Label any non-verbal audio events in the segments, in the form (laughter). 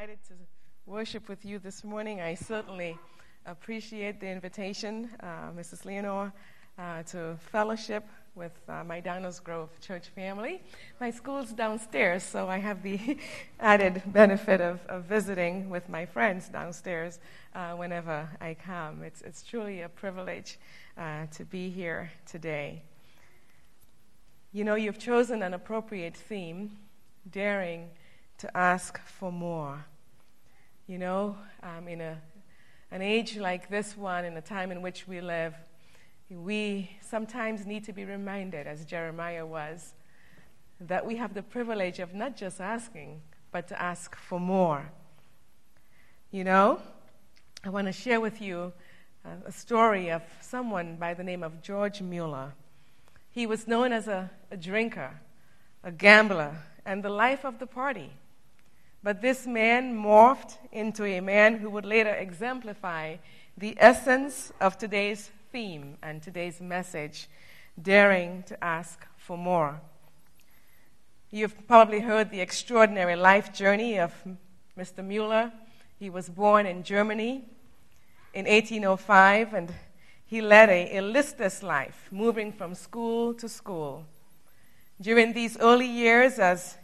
invited to worship with you this morning. I certainly appreciate the invitation, uh, Mrs. Leonore, uh, to fellowship with uh, my Downers Grove church family. My school's downstairs, so I have the (laughs) added benefit of, of, visiting with my friends downstairs uh, whenever I come. It's, it's truly a privilege uh, to be here today. You know, you've chosen an appropriate theme, daring to ask for more. You know, um, in a, an age like this one, in a time in which we live, we sometimes need to be reminded, as Jeremiah was, that we have the privilege of not just asking, but to ask for more. You know, I want to share with you a, story of someone by the name of George Mueller. He was known as a, a drinker, a gambler, and the life of the party. But this man morphed into a man who would later exemplify the essence of today's theme and today's message daring to ask for more. You've probably heard the extraordinary life journey of Mr. Mueller. He was born in Germany in 1805 and he led a, listless life, moving from school to school. During these early years, as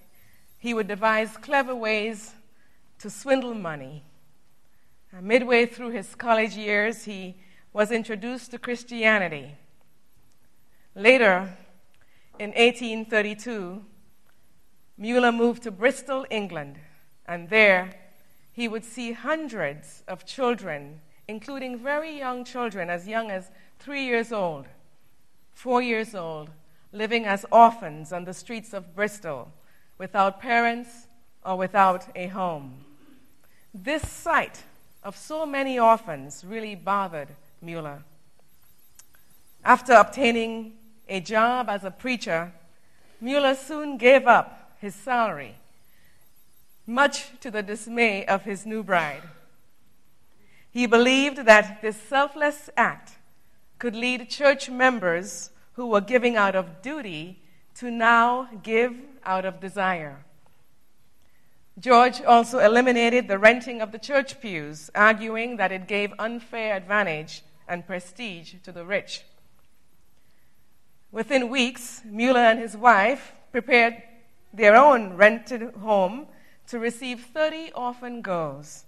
he would devise clever ways to swindle money. Uh, midway through his college years, he was introduced to Christianity. Later, in 1832, Mueller moved to Bristol, England, and there he would see hundreds of children, including very young children, as young as three years old, four years old, living as orphans on the streets of Bristol without parents or without a home. This sight of so many orphans really bothered Mueller. After obtaining a job as a preacher, Mueller soon gave up his salary, much to the dismay of his new bride. He believed that this selfless act could lead church members who were giving out of duty to now give out of desire. George also eliminated the renting of the church pews, arguing that it gave unfair advantage and prestige to the rich. Within weeks, Mueller and his wife prepared their own rented home to receive 30 orphan girls.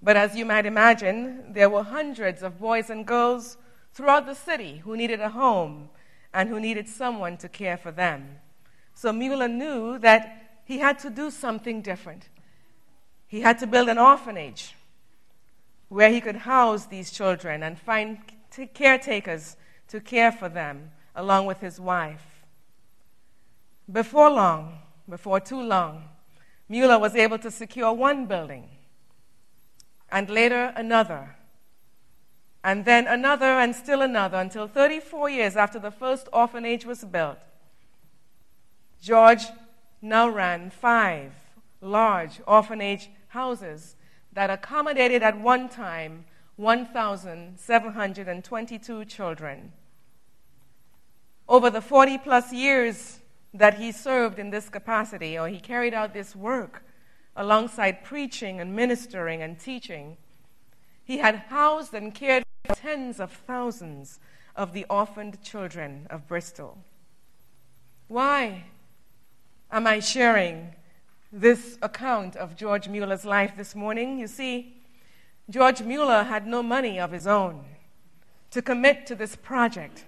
But as you might imagine, there were hundreds of boys and girls throughout the city who needed a home and who needed someone to care for them. So Mueller knew that he had to do something different. He had to build an orphanage where he could house these children and find t- caretakers to care for them along with his wife. Before long, before too long, Mueller was able to secure one building and later another and then another and still another until 34 years after the first orphanage was built. George now ran five large orphanage houses that accommodated at one time 1,722 children. Over the 40 plus years that he served in this capacity, or he carried out this work alongside preaching and ministering and teaching, he had housed and cared for tens of thousands of the orphaned children of Bristol. Why am I sharing this account of George Mueller's life this morning? You see, George Mueller had no money of his own to commit to this project.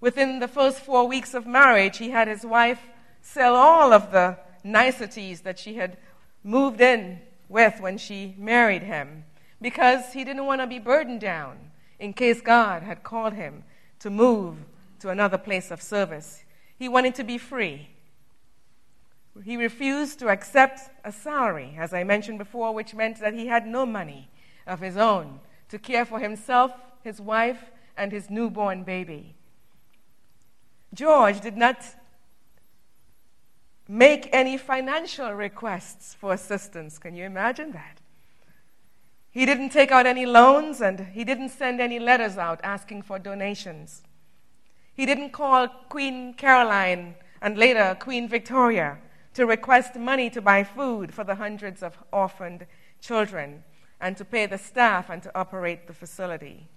Within the first four weeks of marriage, he had his wife sell all of the niceties that she had moved in with when she married him because he didn't want to be burdened down in case God had called him to move to another place of service. He wanted to be free. He refused to accept a salary, as I mentioned before, which meant that he had no money of his own to care for himself, his wife, and his newborn baby. George did not make any financial requests for assistance. Can you imagine that? He didn't take out any loans and he didn't send any letters out asking for donations. He didn't call Queen Caroline and later Queen Victoria to request money to buy food for the hundreds of orphaned children and to pay the staff and to operate the facility.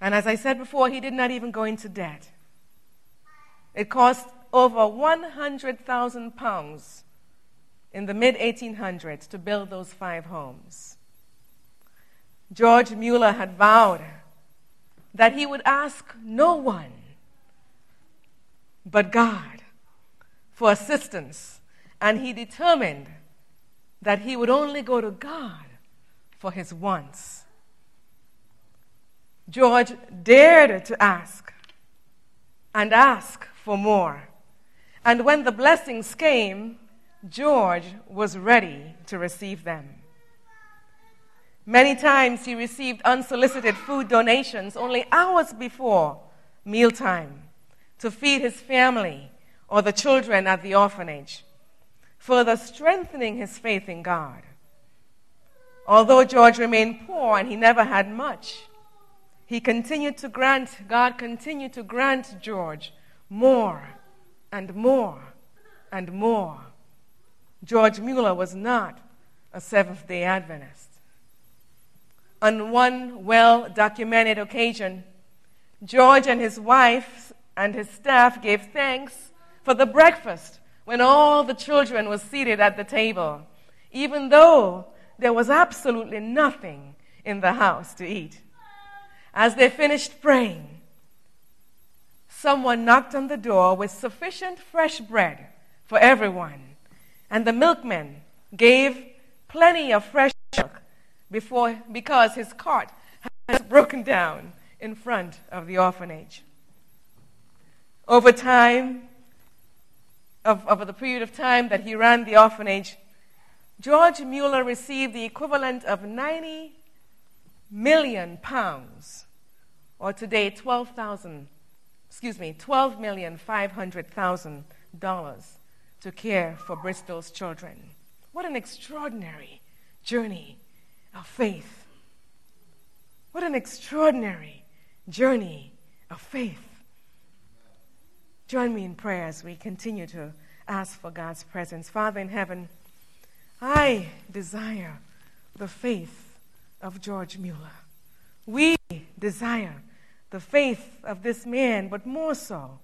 And as I said before, he did not even go into debt. It cost over 100,000 pounds in the mid 1800s to build those five homes. George Mueller had vowed that he would ask no one but God for assistance, and he determined that he would only go to God for his wants. George dared to ask and ask for more. And when the blessings came, George was ready to receive them. Many times he received unsolicited food donations only hours before mealtime to feed his family or the children at the orphanage, further strengthening his faith in God. Although George remained poor and he never had much, he continued to grant, God continued to grant George more and more and more. George Mueller was not a Seventh day Adventist. On one well documented occasion, George and his wife and his staff gave thanks for the breakfast when all the children were seated at the table, even though there was absolutely nothing in the house to eat. As they finished praying, someone knocked on the door with sufficient fresh bread for everyone, and the milkman gave plenty of fresh milk before, because his cart had broken down in front of the orphanage. Over time, of, over the period of time that he ran the orphanage, George Mueller received the equivalent of 90 million pounds, or today 12,000, excuse me, 12 million 500,000 dollars to care for Bristol's children. What an extraordinary journey of faith. What an extraordinary journey of faith. Join me in prayer as we continue to ask for God's presence. Father in heaven, I desire the faith of George Mueller. We desire the faith of this man, but more so,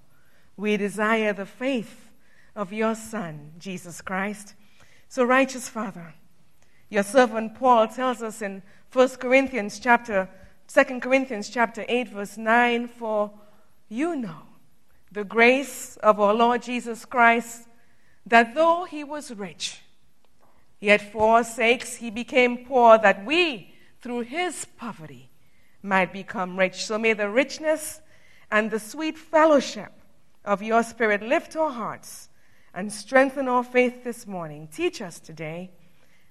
we desire the faith of your Son, Jesus Christ. So, righteous Father, your servant Paul tells us in 1 Corinthians chapter 2 Corinthians chapter 8 verse 9 for you know the grace of our Lord Jesus Christ, that though he was rich, yet for our sakes he became poor, that we, through his poverty, might become rich. So may the richness and the sweet fellowship of your Spirit lift our hearts and strengthen our faith this morning. Teach us today.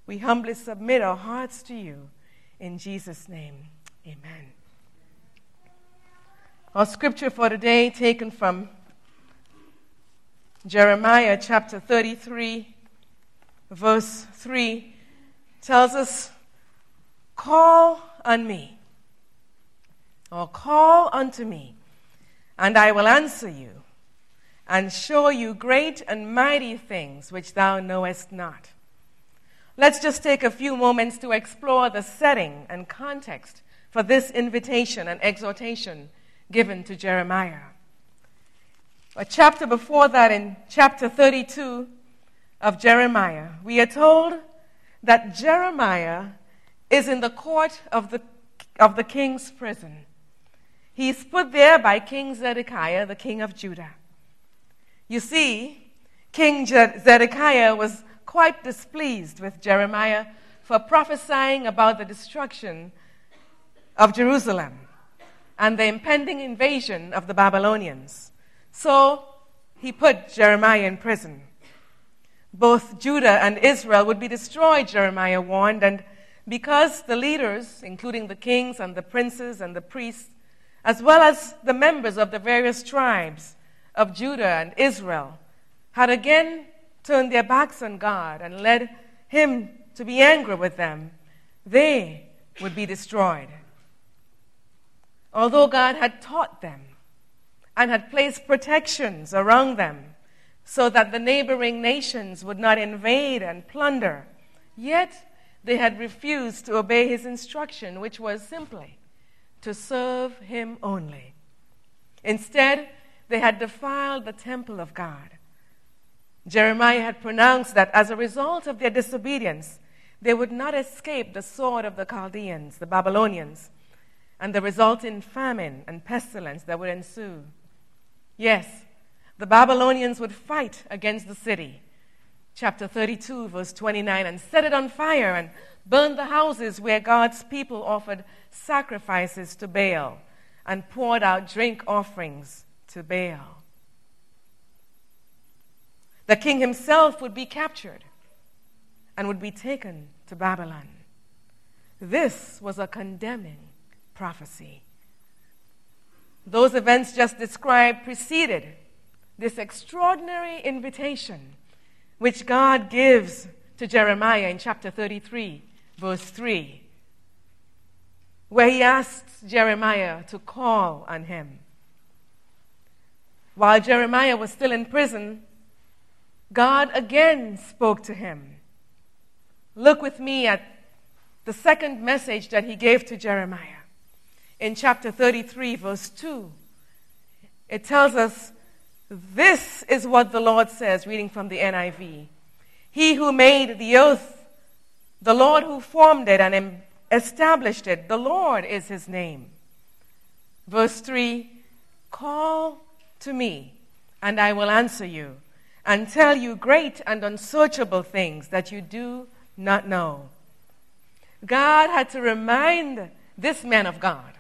We humbly submit our hearts to you. In Jesus' name, amen. Our scripture for today, taken from Jeremiah chapter 33, verse 3, tells us, Call on me, or call unto me, and I will answer you, and show you great and mighty things which thou knowest not. Let's just take a few moments to explore the setting and context for this invitation and exhortation given to Jeremiah. A chapter before that, in chapter 32 of Jeremiah, we are told that Jeremiah is in the court of the, of the king's prison. He's put there by King Zedekiah, the king of Judah. You see, King Zedekiah was quite displeased with Jeremiah for prophesying about the destruction of Jerusalem and the impending invasion of the Babylonians. So he put Jeremiah in prison. Both Judah and Israel would be destroyed, Jeremiah warned, and because the leaders, including the kings and the princes and the priests, as well as the members of the various tribes of Judah and Israel, had again turned their backs on God and led him to be angry with them, they would be destroyed. Although God had taught them and had placed protections around them, so that the neighboring nations would not invade and plunder. Yet they had refused to obey his instruction, which was simply to serve him only. Instead, they had defiled the temple of God. Jeremiah had pronounced that as a result of their disobedience, they would not escape the sword of the Chaldeans, the Babylonians, and the resulting famine and pestilence that would ensue. Yes, the Babylonians would fight against the city. Chapter 32, verse 29, and set it on fire and burn the houses where God's people offered sacrifices to Baal and poured out drink offerings to Baal. The king himself would be captured and would be taken to Babylon. This was a condemning prophecy. Those events just described preceded this extraordinary invitation which God gives to Jeremiah in chapter 33, verse 3, where he asks Jeremiah to call on him. While Jeremiah was still in prison, God again spoke to him. Look with me at the second message that he gave to Jeremiah in chapter 33, verse 2. It tells us, This is what the Lord says, reading from the NIV. He who made the earth, the Lord who formed it and established it, the Lord is his name. Verse 3 Call to me, and I will answer you, and tell you great and unsearchable things that you do not know. God had to remind this man of God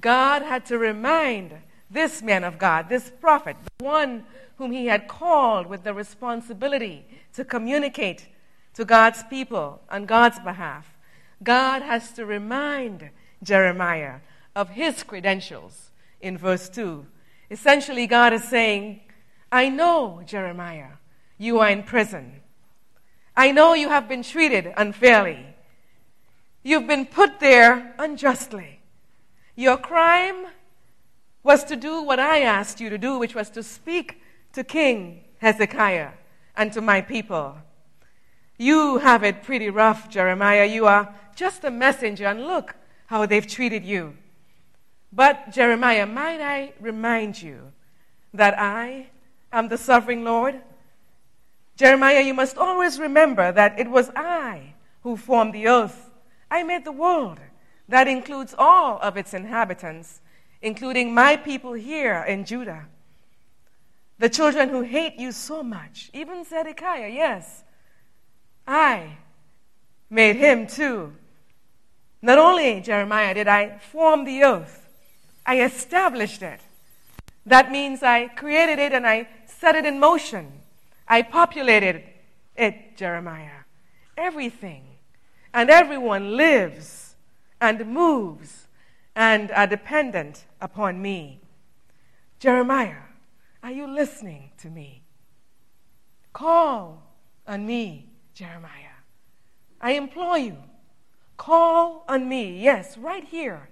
God had to remind this man of God, this prophet, the one whom he had called with the responsibility to communicate to God's people on God's behalf. God has to remind Jeremiah of his credentials in verse 2. Essentially, God is saying, I know, Jeremiah, you are in prison. I know you have been treated unfairly. You've been put there unjustly. Your crime was to do what I asked you to do, which was to speak to King Hezekiah and to my people. You have it pretty rough, Jeremiah. You are just a messenger, and look how they've treated you. But, Jeremiah, might I remind you that I am the sovereign Lord? Jeremiah, you must always remember that it was I who formed the earth. I made the world. That includes all of its inhabitants, including my people here in Judah. The children who hate you so much, even Zedekiah, yes, I made him too. Not only, Jeremiah, did I form the earth, I established it. That means I created it and I set it in motion. I populated it, Jeremiah. Everything and everyone lives and moves and are dependent upon me. Jeremiah, are you listening to me? Call on me, Jeremiah. I implore you, call on me, yes, right here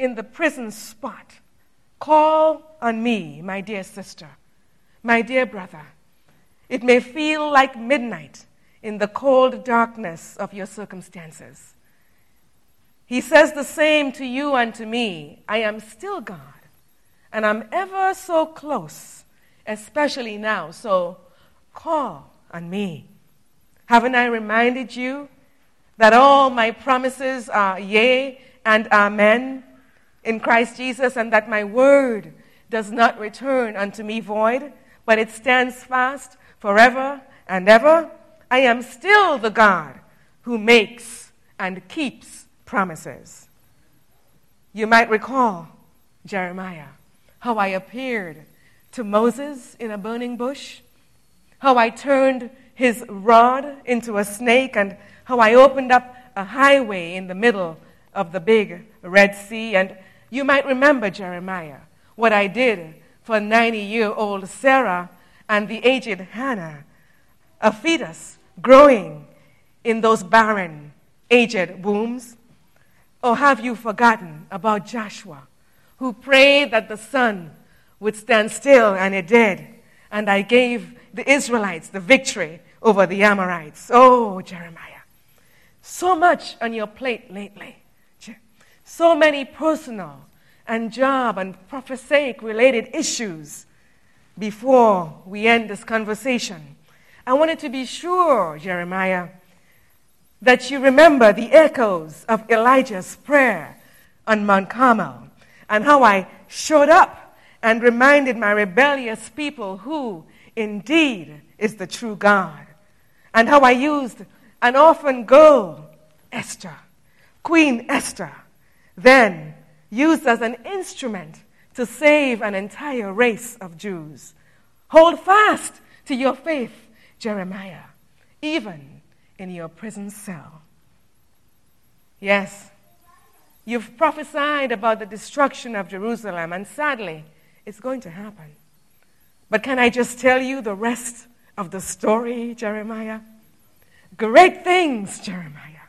in the prison spot. Call on me, my dear sister, my dear brother. It may feel like midnight in the cold darkness of your circumstances. He says the same to you and to me. I am still God, and I'm ever so close, especially now. So call on me. Haven't I reminded you that all my promises are yea and amen in Christ Jesus, and that my word does not return unto me void, but it stands fast forever and ever? I am still the God who makes and keeps promises. You might recall, Jeremiah, how I appeared to Moses in a burning bush, how I turned his rod into a snake, and how I opened up a highway in the middle of the big Red Sea. And you might remember, Jeremiah, what I did for 90 year old Sarah and the aged Hannah, a fetus growing in those barren, aged wombs. Or have you forgotten about Joshua, who prayed that the sun would stand still and it did, and I gave the Israelites the victory over the Amorites. Oh, Jeremiah. So much on your plate lately. So many personal and job and prophetic related issues before we end this conversation. I wanted to be sure, Jeremiah, that you remember the echoes of Elijah's prayer on Mount Carmel and how I showed up and reminded my rebellious people who indeed is the true God, and how I used an orphan girl, Esther, Queen Esther, then used as an instrument to save an entire race of Jews. Hold fast to your faith, Jeremiah, even in your prison cell. Yes, you've prophesied about the destruction of Jerusalem, and sadly, it's going to happen. But can I just tell you the rest of the story, Jeremiah? Great things, Jeremiah.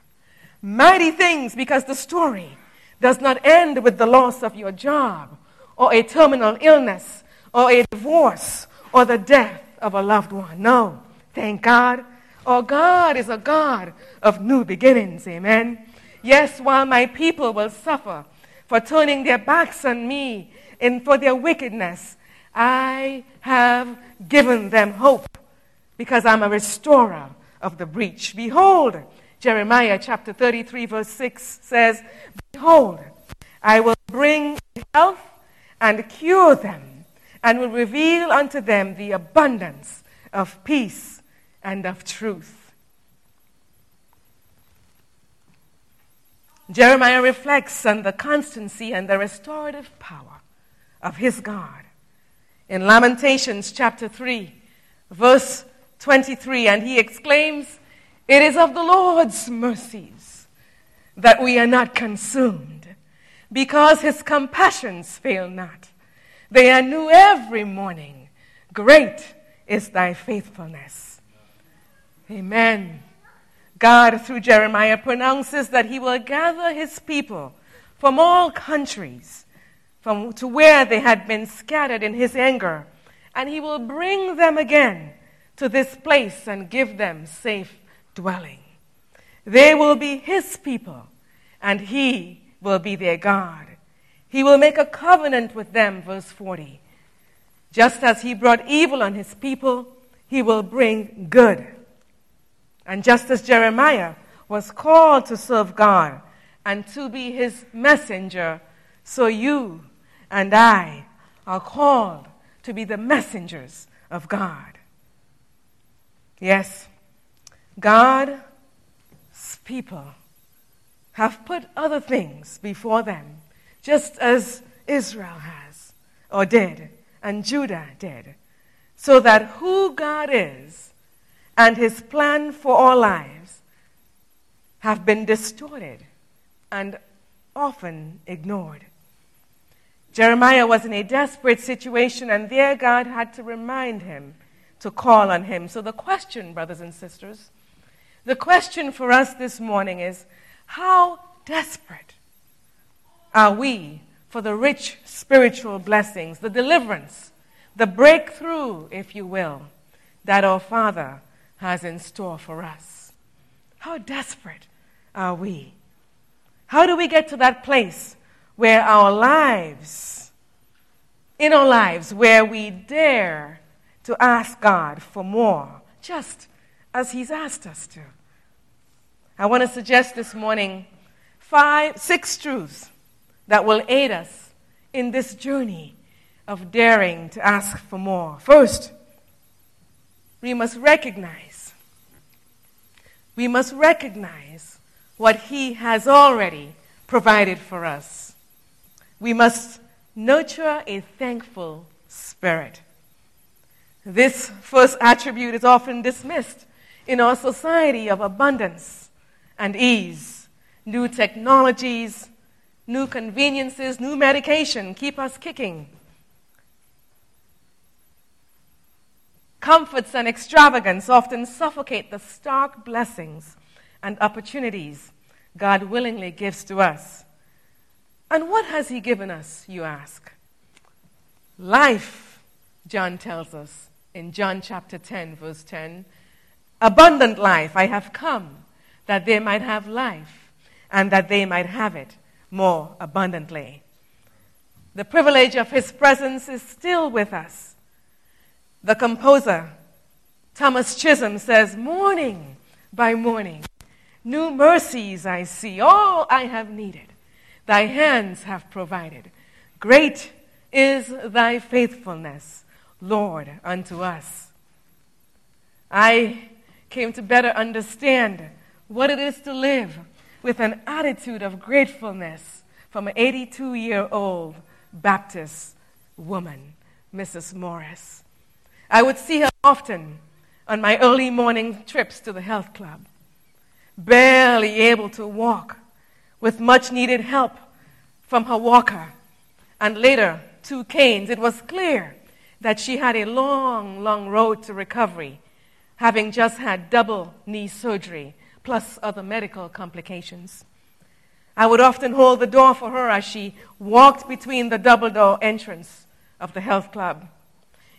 Mighty things, because the story does not end with the loss of your job, or a terminal illness, or a divorce, or the death of a loved one. No, thank God. Our God is a God of new beginnings. Amen. Yes, while my people will suffer for turning their backs on me and for their wickedness, I have given them hope because I'm a restorer of the breach. Behold, Jeremiah chapter 33, verse 6 says, Behold, I will bring health and cure them, and will reveal unto them the abundance of peace and of truth. Jeremiah reflects on the constancy and the restorative power of his God. In Lamentations chapter 3, verse 23, and he exclaims, It is of the Lord's mercies that we are not consumed, because his compassions fail not. They are new every morning. Great is thy faithfulness. Amen. God, through Jeremiah, pronounces that he will gather his people from all countries from to where they had been scattered in his anger, and he will bring them again to this place and give them safe dwelling. They will be his people, and he will be their God. He will make a covenant with them, verse 40. Just as he brought evil on his people, he will bring good. And just as Jeremiah was called to serve God and to be his messenger, so you and I are called to be the messengers of God. Yes, God's people have put other things before them, just as Israel has, or did, and Judah did, so that who God is and his plan for our lives have been distorted and often ignored. Jeremiah was in a desperate situation, and there God had to remind him to call on him. So, the question, brothers and sisters, the question for us this morning is how desperate are we for the rich spiritual blessings, the deliverance, the breakthrough, if you will, that our Father has in store for us? How desperate are we? How do we get to that place where our lives, in our lives, where we dare to ask God for more, just as He's asked us to. I want to suggest this morning five, six truths that will aid us in this journey of daring to ask for more. First, we must recognize, we must recognize what He has already provided for us we must nurture a thankful spirit. This first attribute is often dismissed in our society of abundance and ease. New technologies, new conveniences, new medication keep us kicking. Comforts and extravagance often suffocate the stark blessings and opportunities God willingly gives to us. And what has he given us, you ask? Life, John tells us, in John chapter 10, verse 10 Abundant life I have come that they might have life and that they might have it more abundantly. The privilege of his presence is still with us. The composer, Thomas Chisholm, says, Morning by morning, new mercies I see, all I have needed, thy hands have provided. Great is thy faithfulness, Lord, unto us. I came to better understand what it is to live with an attitude of gratefulness from an 82 year old Baptist woman, Mrs. Morris. I would see her often on my early morning trips to the health club, barely able to walk, with much needed help from her walker, and later two canes. It was clear that she had a long, long road to recovery, having just had double knee surgery plus other medical complications. I would often hold the door for her as she walked between the double door entrance of the health club.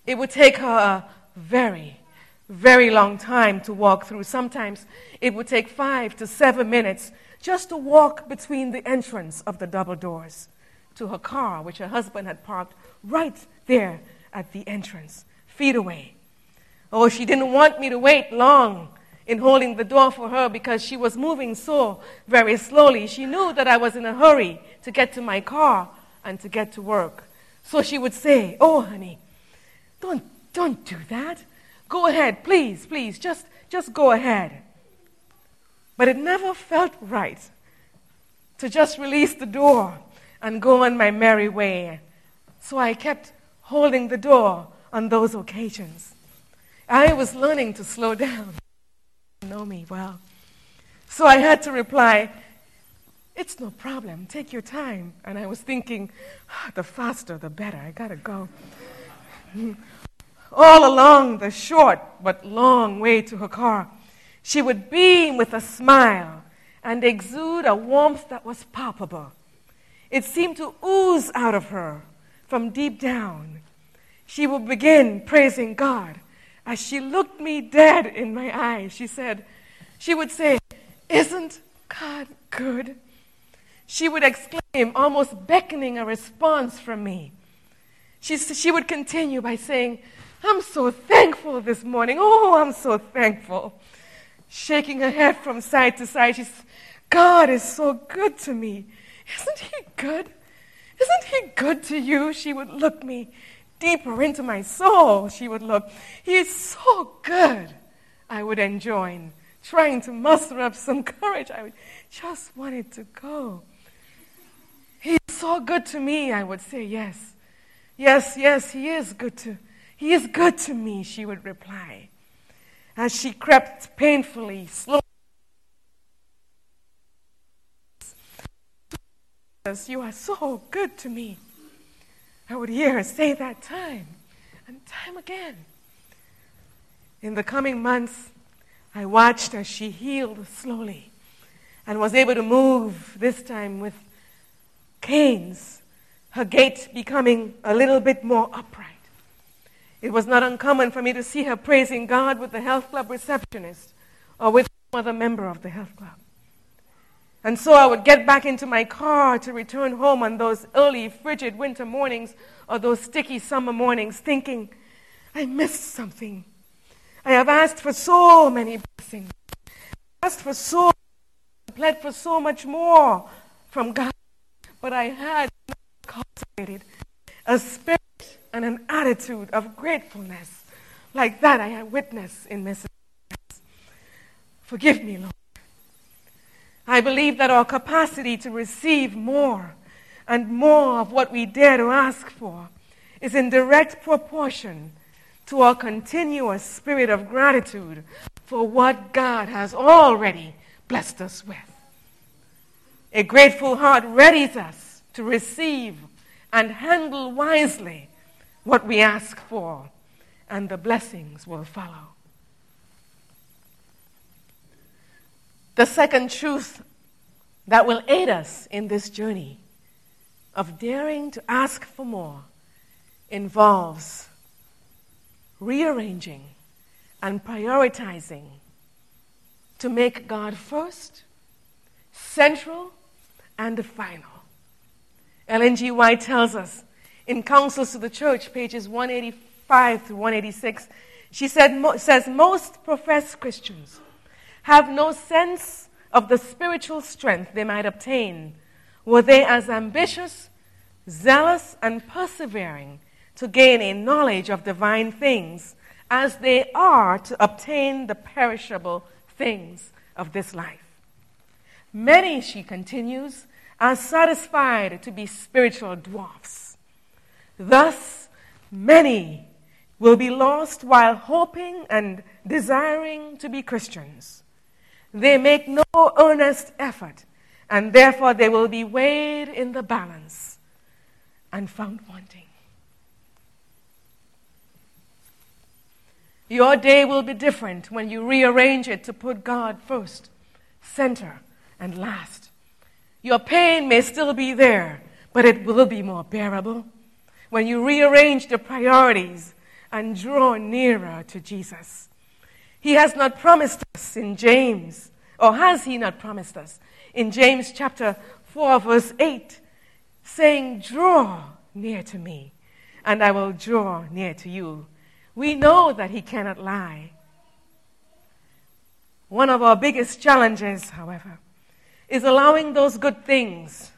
It would take her a very, very long time to walk through. Sometimes it would take five to seven minutes just to walk between the entrance of the double doors to her car, which her husband had parked right there at the entrance, feet away. Oh, she didn't want me to wait long in holding the door for her because she was moving so very slowly. She knew that I was in a hurry to get to my car and to get to work. So she would say, Oh, honey, don't, don't do that. Go ahead, please, please, just, just go ahead. But it never felt right to just release the door and go on my merry way. So I kept holding the door on those occasions. I was learning to slow down (laughs) know me well. So I had to reply, It's no problem. Take your time. And I was thinking, oh, the faster, the better. I got to go. (laughs) All along the short but long way to her car, she would beam with a smile and exude a warmth that was palpable. It seemed to ooze out of her from deep down. She would begin praising God as she looked me dead in my eyes, she said, she would say, Isn't God good? She would exclaim, almost beckoning a response from me. She, she would continue by saying, I'm so thankful this morning. Oh, I'm so thankful. Shaking her head from side to side, she's, God is so good to me. Isn't He good? Isn't He good to you? She would look me deeper into my soul, she would look. He's so good. I would enjoin, trying to muster up some (laughs) courage. I would just wanted to go. He's so good to me, I would say, yes. Yes, yes, he is good to he is good to me, she would reply. As she crept painfully, slowly. You are so good to me. I would hear her say that time and time again. In the coming months, I watched as she healed slowly and was able to move, this time with canes, her gait becoming a little bit more upright. It was not uncommon for me to see her praising God with the health club receptionist or with some other member of the health club. And so I would get back into my car to return home on those early, frigid winter mornings or those sticky summer mornings, thinking, I missed something. I have asked for so many blessings, asked for so, pled for so much more from God, but I had cultivated a spirit and an attitude of gratefulness like that I had witnessed in Mrs. Forgive me, Lord. I believe that our capacity to receive more and more of what we dare to ask for is in direct proportion to our continuous spirit of gratitude for what God has already blessed us with. A grateful heart readies us to receive and handle wisely what we ask for, and the blessings will follow. The second truth that will aid us in this journey of daring to ask for more involves rearranging and prioritizing to make God first, central, and the final. Ellen G. White tells us in Counsels to the Church, pages 185 through 186, she said, says, Most professed Christians have no sense of the spiritual strength they might obtain were they as ambitious, zealous, and persevering to gain a knowledge of divine things as they are to obtain the perishable things of this life. Many, she continues, are satisfied to be spiritual dwarfs. Thus, many will be lost while hoping and desiring to be Christians. They make no earnest effort, and therefore they will be weighed in the balance and found wanting. Your day will be different when you rearrange it to put God first, center, and last. Your pain may still be there, but it will be more bearable when you rearrange the priorities and draw nearer to Jesus. He has not promised us in James, or has he not promised us in James chapter 4, verse 8, saying, Draw near to me, and I will draw near to you. We know that He cannot lie. One of our biggest challenges, however, is allowing those good things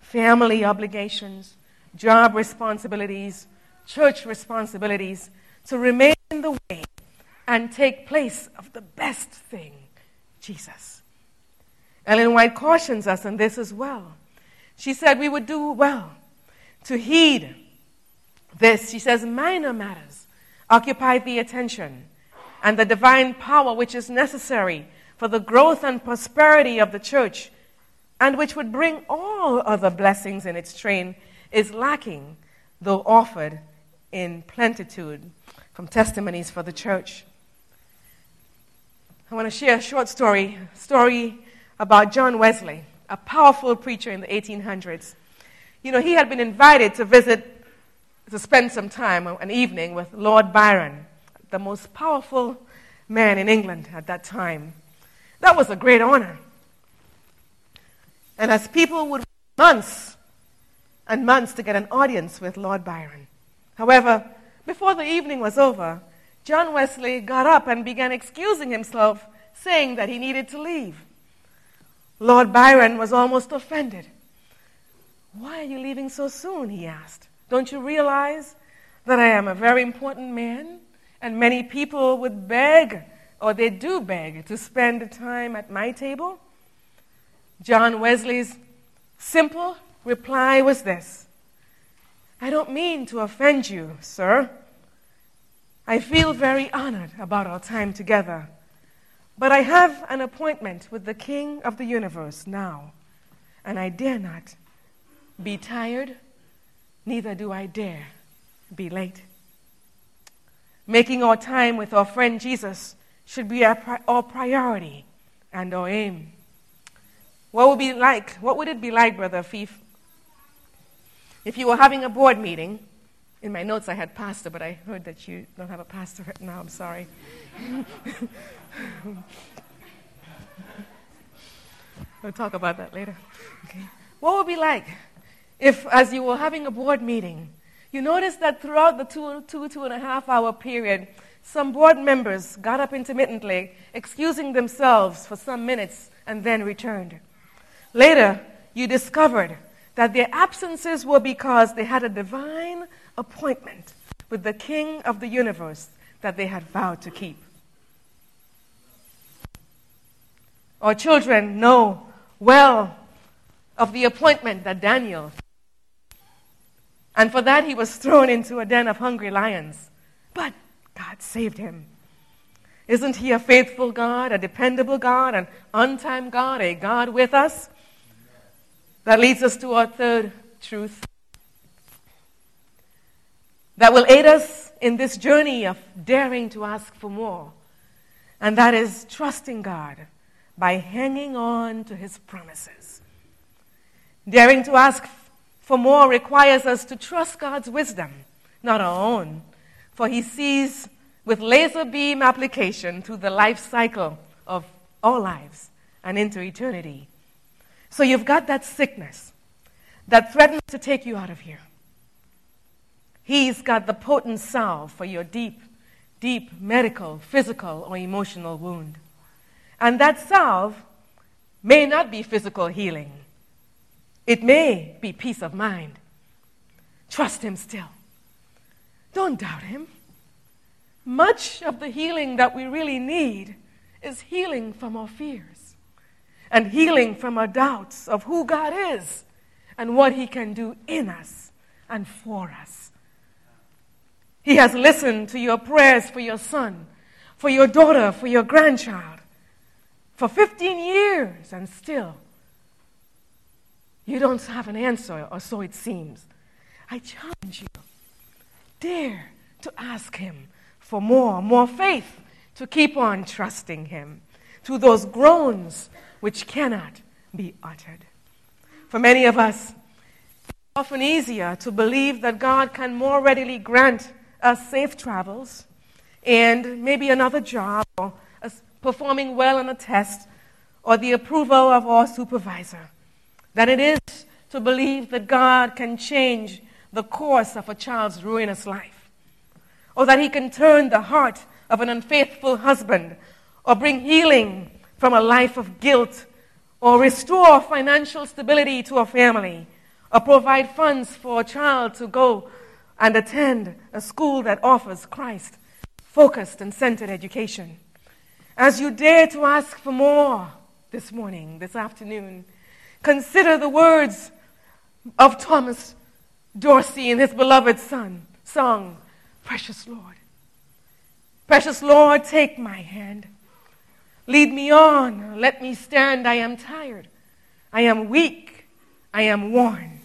family obligations, job responsibilities, church responsibilities to remain in the way and take place of the best thing, Jesus. Ellen White cautions us on this as well. She said we would do well to heed this. She says, minor matters occupy the attention, and the divine power which is necessary for the growth and prosperity of the church, and which would bring all other blessings in its train, is lacking, though offered in plentitude from testimonies for the church. I want to share a short story, story about John Wesley, a powerful preacher in the 1800s. You know, he had been invited to visit to spend some time, uh, an evening, with Lord Byron, the most powerful man in England at that time. That was a great honor. And as people would months and months to get an audience with Lord Byron. However, before the evening was over, John Wesley got up and began excusing himself, saying that he needed to leave. Lord Byron was almost offended. Why are you leaving so soon? he asked. Don't you realize that I am a very important man? And many people would beg, or they do beg, to spend the time at my table? John Wesley's simple reply was this I don't mean to offend you, sir. I feel very honored about our time together. But I have an appointment with the King of the universe now, and I dare not be tired neither do I dare be late. Making our time with our friend Jesus should be our, pri- our priority and our aim. What would be like? What would it be like, Brother Fief, if you were having a board meeting? In my notes, I had pastor, but I heard that you don't have a pastor right now. I'm sorry. (laughs) we'll talk about that later. Okay. What would it be like if, as you were having a board meeting, you noticed that throughout the two, two, two and a half hour period, some board members got up intermittently, excusing themselves for some minutes, and then returned. Later, you discovered that their absences were because they had a divine appointment with the King of the universe that they had vowed to keep. Our children know well of the appointment that Daniel and for that, he was thrown into a den of hungry lions. But God saved him. Isn't he a faithful God, a dependable God, an on time God, a God with us? That leads us to our third truth that will aid us in this journey of daring to ask for more. And that is trusting God by hanging on to his promises. Daring to ask for more requires us to trust God's wisdom, not our own, for he sees with laser beam application through the life cycle of all lives and into eternity. So you've got that sickness that threatens to take you out of here. He's got the potent salve for your deep, deep medical, physical, or emotional wound. And that salve may not be physical healing, it may be peace of mind. Trust Him still. Don't doubt Him. Much of the healing that we really need is healing from our fears and healing from our doubts of who God is and what He can do in us and for us. He has listened to your prayers for your son, for your daughter, for your grandchild for 15 years, and still you don't have an answer, or so it seems. I challenge you dare to ask Him for more, more faith to keep on trusting Him through those groans which cannot be uttered. For many of us, it's often easier to believe that God can more readily grant us safe travels and maybe another job or uh, performing well on a test or the approval of our supervisor. Than it is to believe that God can change the course of a child's ruinous life, or that he can turn the heart of an unfaithful husband, or bring healing from a life of guilt, or restore financial stability to a family, or provide funds for a child to go and attend a school that offers Christ focused and centered education. As you dare to ask for more this morning, this afternoon, consider the words of Thomas Dorsey and his beloved son song, Precious Lord. Precious Lord, take my hand. Lead me on. Let me stand. I am tired. I am weak. I am worn.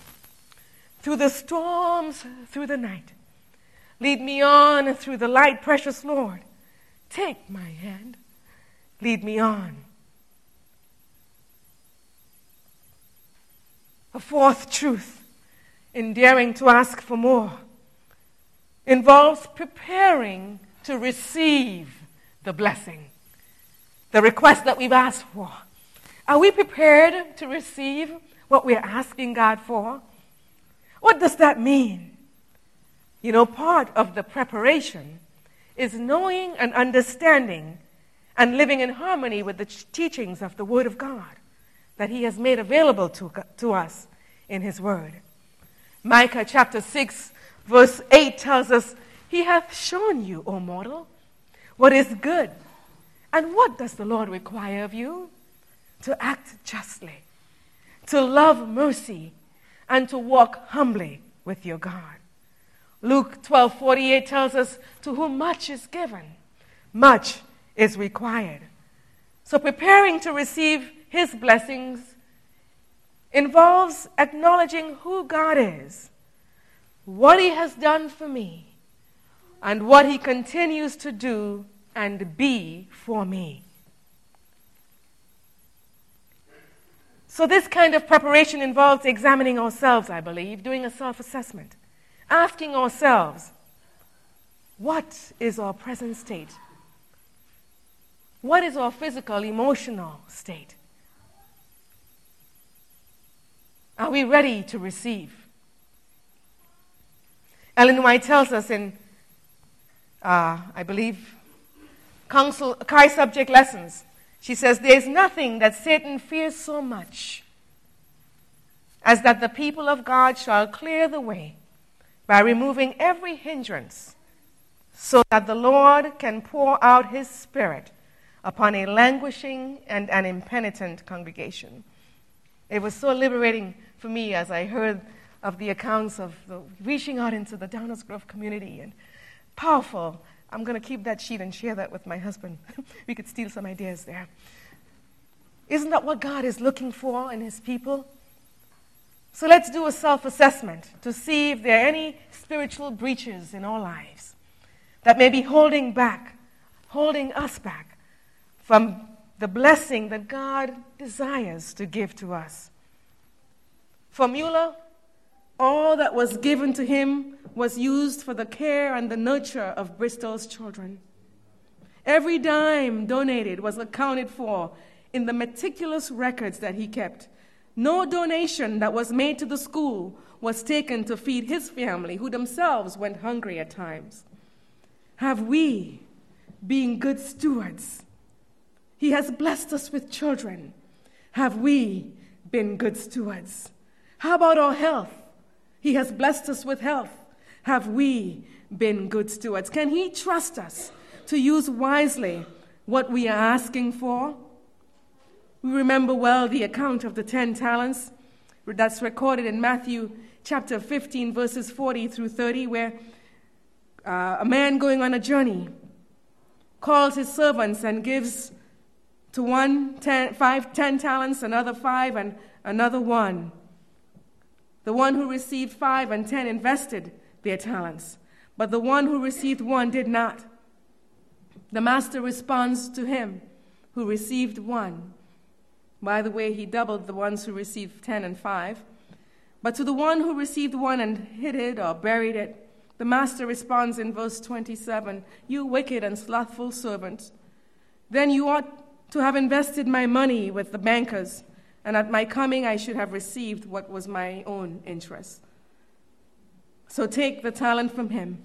Through the storms, through the night. Lead me on through the light, precious Lord. Take my hand. Lead me on. A fourth truth in daring to ask for more involves preparing to receive the blessing, the request that we've asked for. Are we prepared to receive what we're asking God for? What does that mean? You know, part of the preparation is knowing and understanding and living in harmony with the teachings of the Word of God that He has made available to, to us in His Word. Micah chapter 6, verse 8 tells us, He hath shown you, O mortal, what is good. And what does the Lord require of you? To act justly, to love mercy, and to walk humbly with your God. Luke 12 48 tells us, To whom much is given, much is required. So preparing to receive His blessings involves acknowledging who God is, what He has done for me, and what He continues to do and be for me. So, this kind of preparation involves examining ourselves, I believe, doing a self assessment, asking ourselves, what is our present state? What is our physical, emotional state? Are we ready to receive? Ellen White tells us in, uh, I believe, counsel, Christ's Object Lessons. She says, There is nothing that Satan fears so much as that the people of God shall clear the way by removing every hindrance so that the Lord can pour out his Spirit upon a languishing and an impenitent congregation. It was so liberating for me as I heard of the accounts of the reaching out into the Downers Grove community and powerful. I'm going to keep that sheet and share that with my husband. (laughs) we could steal some ideas there. Isn't that what God is looking for in His people? So let's do a self assessment to see if there are any spiritual breaches in our lives that may be holding back, holding us back from the blessing that God desires to give to us. For Mueller, All that was given to him was used for the care and the nurture of Bristol's children. Every dime donated was accounted for in the meticulous records that he kept. No donation that was made to the school was taken to feed his family, who themselves went hungry at times. Have we been good stewards? He has blessed us with children. Have we been good stewards? How about our health? He has blessed us with health. Have we been good stewards? Can He trust us to use wisely what we are asking for? We remember well the account of the ten talents that's recorded in Matthew chapter 15, verses 40 through 30, where uh, a man going on a journey calls his servants and gives to one ten, five, ten talents, another five, and another one. The one who received five and ten invested their talents, but the one who received one did not. The master responds to him who received one. By the way, he doubled the ones who received ten and five. But to the one who received one and hid it or buried it, the master responds in verse 27 You wicked and slothful servant, then you ought to have invested my money with the bankers, and at my coming I should have received what was my own interest. So take the talent from him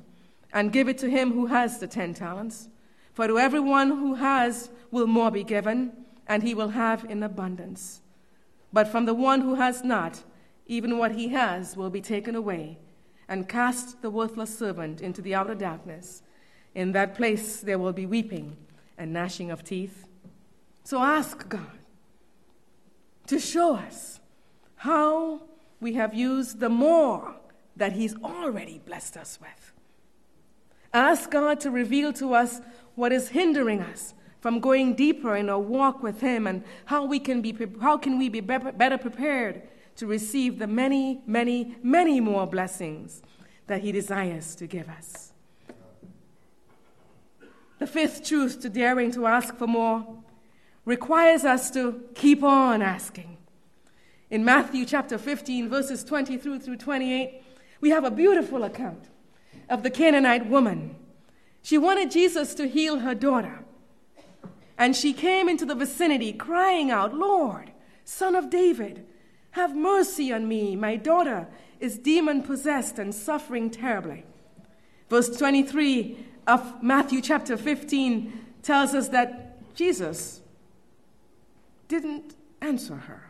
and give it to him who has the ten talents. For to everyone who has will more be given, and he will have in abundance. But from the one who has not, even what he has will be taken away, and cast the worthless servant into the outer darkness. In that place there will be weeping and gnashing of teeth. So ask God to show us how we have used the more that He's already blessed us with. Ask God to reveal to us what is hindering us from going deeper in our walk with Him and how, we can, be, how can we be better prepared to receive the many, many, many more blessings that He desires to give us. The fifth truth to daring to ask for more requires us to keep on asking. In Matthew chapter 15, verses 23 through 28, we have a beautiful account of the Canaanite woman. She wanted Jesus to heal her daughter. And she came into the vicinity crying out, Lord, son of David, have mercy on me. My daughter is demon possessed and suffering terribly. Verse 23 of Matthew chapter 15 tells us that Jesus didn't answer her.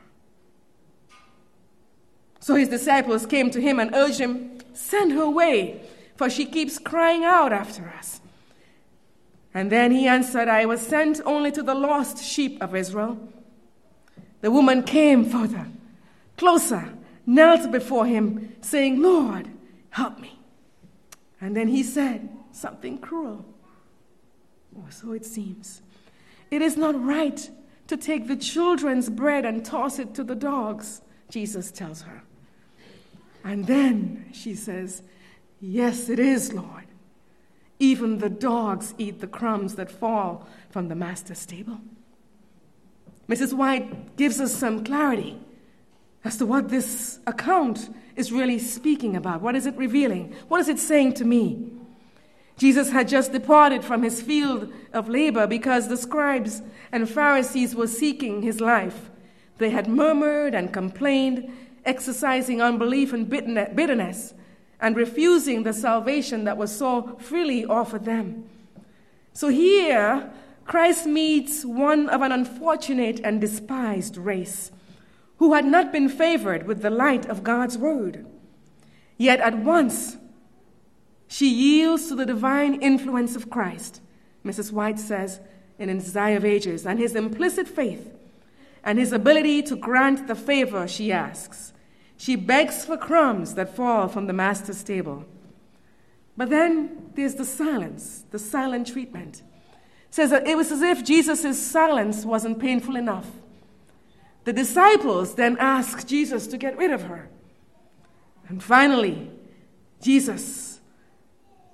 So his disciples came to him and urged him, Send her away, for she keeps crying out after us. And then he answered, I was sent only to the lost sheep of Israel. The woman came further, closer, knelt before him, saying, Lord, help me. And then he said something cruel. Or so it seems. It is not right to take the children's bread and toss it to the dogs, Jesus tells her. And then she says, Yes, it is, Lord. Even the dogs eat the crumbs that fall from the master's table. Mrs. White gives us some clarity as to what this account is really speaking about. What is it revealing? What is it saying to me? Jesus had just departed from his field of labor because the scribes and Pharisees were seeking his life. They had murmured and complained exercising unbelief and bitterness, and refusing the salvation that was so freely offered them. So here, Christ meets one of an unfortunate and despised race who had not been favored with the light of God's word. Yet at once, she yields to the divine influence of Christ, Mrs. White says in Desire of Ages, and his implicit faith and his ability to grant the favor she asks. She begs for crumbs that fall from the master's table. But then there's the silence, the silent treatment. Says that it was as if Jesus' silence wasn't painful enough. The disciples then ask Jesus to get rid of her. And finally, Jesus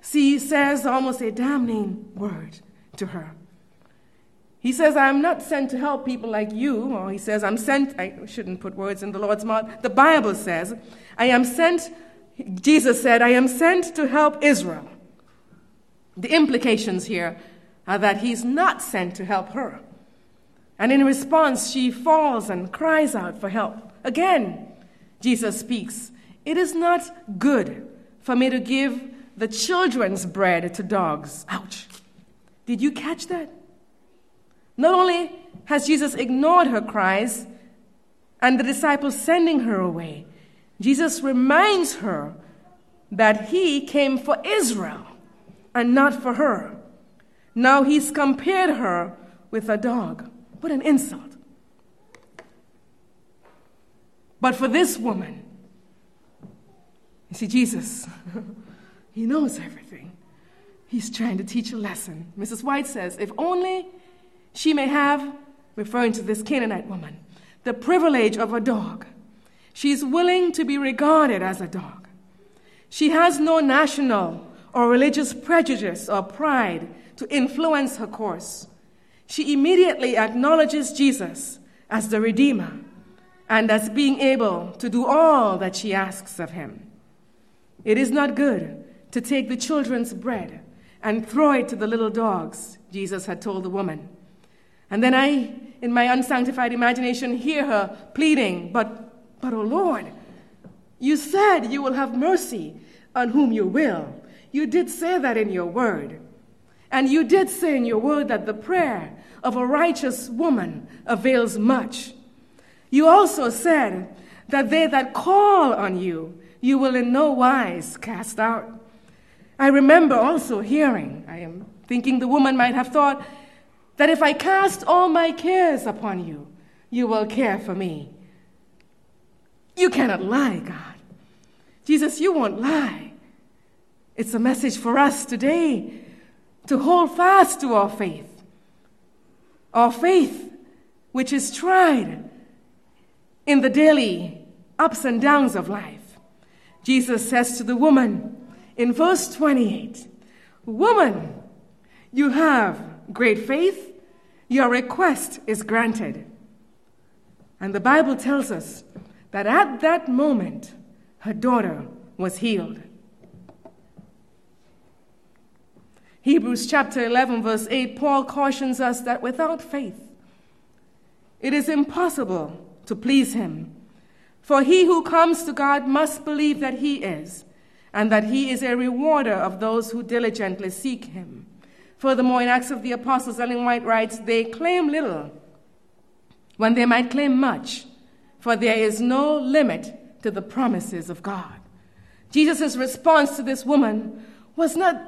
see, says almost a damning word to her. He says, I'm not sent to help people like you. Or he says, I'm sent, I shouldn't put words in the Lord's mouth. The Bible says, I am sent, Jesus said, I am sent to help Israel. The implications here are that he's not sent to help her. And in response, she falls and cries out for help. Again, Jesus speaks, It is not good for me to give the children's bread to dogs. Ouch. Did you catch that? Not only has Jesus ignored her cries and the disciples sending her away, Jesus reminds her that he came for Israel and not for her. Now he's compared her with a dog. What an insult. But for this woman, you see, Jesus, (laughs) he knows everything. He's trying to teach a lesson. Mrs. White says, if only she may have, referring to this Canaanite woman, the privilege of a dog. She's willing to be regarded as a dog. She has no national or religious prejudice or pride to influence her course. She immediately acknowledges Jesus as the Redeemer and as being able to do all that she asks of him. It is not good to take the children's bread and throw it to the little dogs, Jesus had told the woman. And then I, in my unsanctified imagination, hear her pleading, But, but, oh Lord, you said you will have mercy on whom you will. You did say that in your word. And you did say in your word that the prayer of a righteous woman avails much. You also said that they that call on you, you will in no wise cast out. I remember also hearing, I am thinking the woman might have thought, that if I cast all my cares upon you, you will care for me. You cannot lie, God. Jesus, you won't lie. It's a message for us today to hold fast to our faith. Our faith, which is tried in the daily ups and downs of life. Jesus says to the woman in verse 28 Woman, you have great faith, your request is granted. And the Bible tells us that at that moment, her daughter was healed. Hebrews chapter 11, verse 8, Paul cautions us that without faith, it is impossible to please him. For he who comes to God must believe that he is, and that he is a rewarder of those who diligently seek him. Furthermore, in Acts of the Apostles, Ellen White writes, they claim little when they might claim much, for there is no limit to the promises of God. Jesus' response to this woman was not,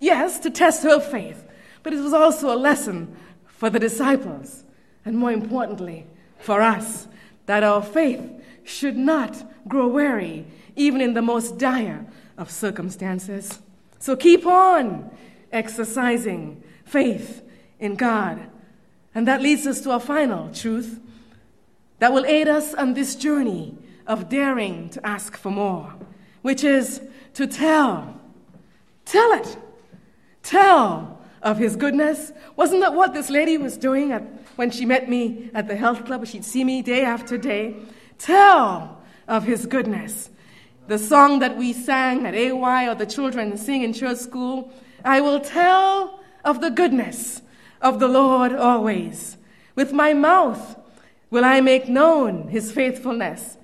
yes, to test her faith, but it was also a lesson for the disciples, and more importantly, for us, that our faith should not grow weary, even in the most dire of circumstances. So keep on exercising faith in God. And that leads us to a final truth that will aid us on this journey of daring to ask for more, which is to tell. Tell it. Tell of His goodness. Wasn't that what this lady was doing at, when she met me at the health club? She'd see me day after day. Tell of His goodness. The song that we sang at AY or the children sing in church school I will tell of the goodness of the Lord always. With my mouth will I make known his faithfulness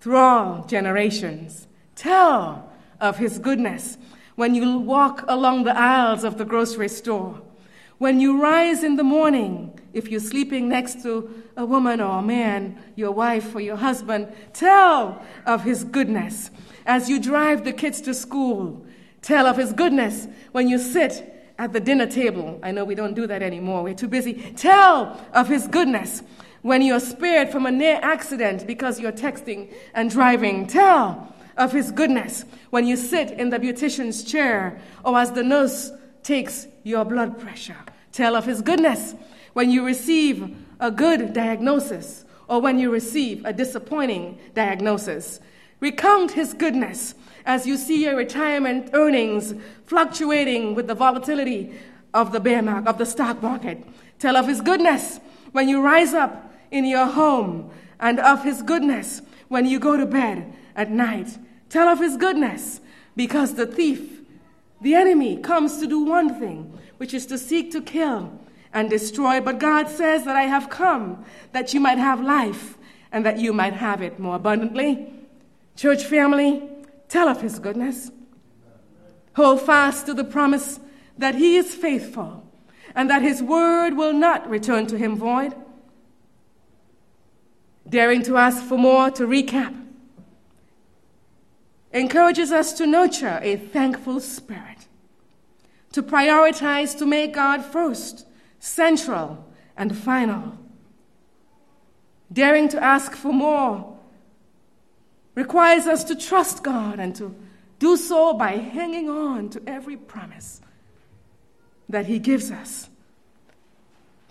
through all generations. Tell of his goodness when you walk along the aisles of the grocery store. When you rise in the morning, if you're sleeping next to a woman or a man, your wife or your husband, tell of his goodness. As you drive the kids to school, Tell of his goodness when you sit at the dinner table. I know we don't do that anymore. We're too busy. Tell of his goodness when you're spared from a near accident because you're texting and driving. Tell of his goodness when you sit in the beautician's chair or as the nurse takes your blood pressure. Tell of his goodness when you receive a good diagnosis or when you receive a disappointing diagnosis. Recount his goodness as you see your retirement earnings fluctuating with the volatility of the bear market, of the stock market. Tell of his goodness when you rise up in your home, and of his goodness when you go to bed at night. Tell of his goodness because the thief, the enemy, comes to do one thing, which is to seek to kill and destroy. But God says that I have come that you might have life and that you might have it more abundantly. Church family, tell of his goodness. Hold fast to the promise that he is faithful and that his word will not return to him void. Daring to ask for more, to recap, encourages us to nurture a thankful spirit, to prioritize to make God first, central, and final. Daring to ask for more requires us to trust God and to do so by hanging on to every promise that He gives us.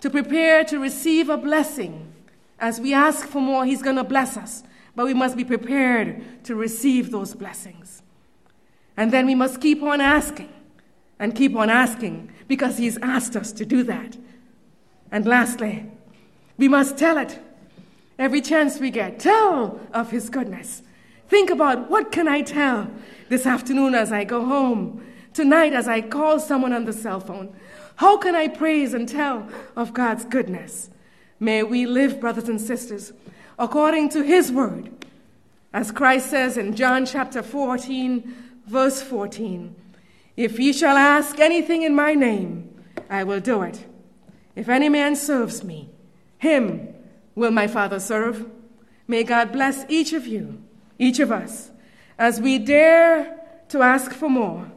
To prepare to receive a blessing. As we ask for more, He's going to bless us. But we must be prepared to receive those blessings. And then we must keep on asking and keep on asking because He's asked us to do that. And lastly, we must tell it every chance we get. Tell of His goodness. Think about what can I tell this afternoon as I go home, tonight as I call someone on the cell phone. How can I praise and tell of God's goodness? May we live, brothers and sisters, according to his word. As Christ says in John chapter 14, verse 14 If ye shall ask anything in my name, I will do it. If any man serves me, him will my Father serve. May God bless each of you, each of us, as we dare to ask for more,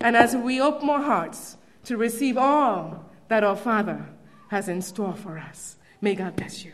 and as we open our hearts to receive all that our Father has in store for us. May God bless you.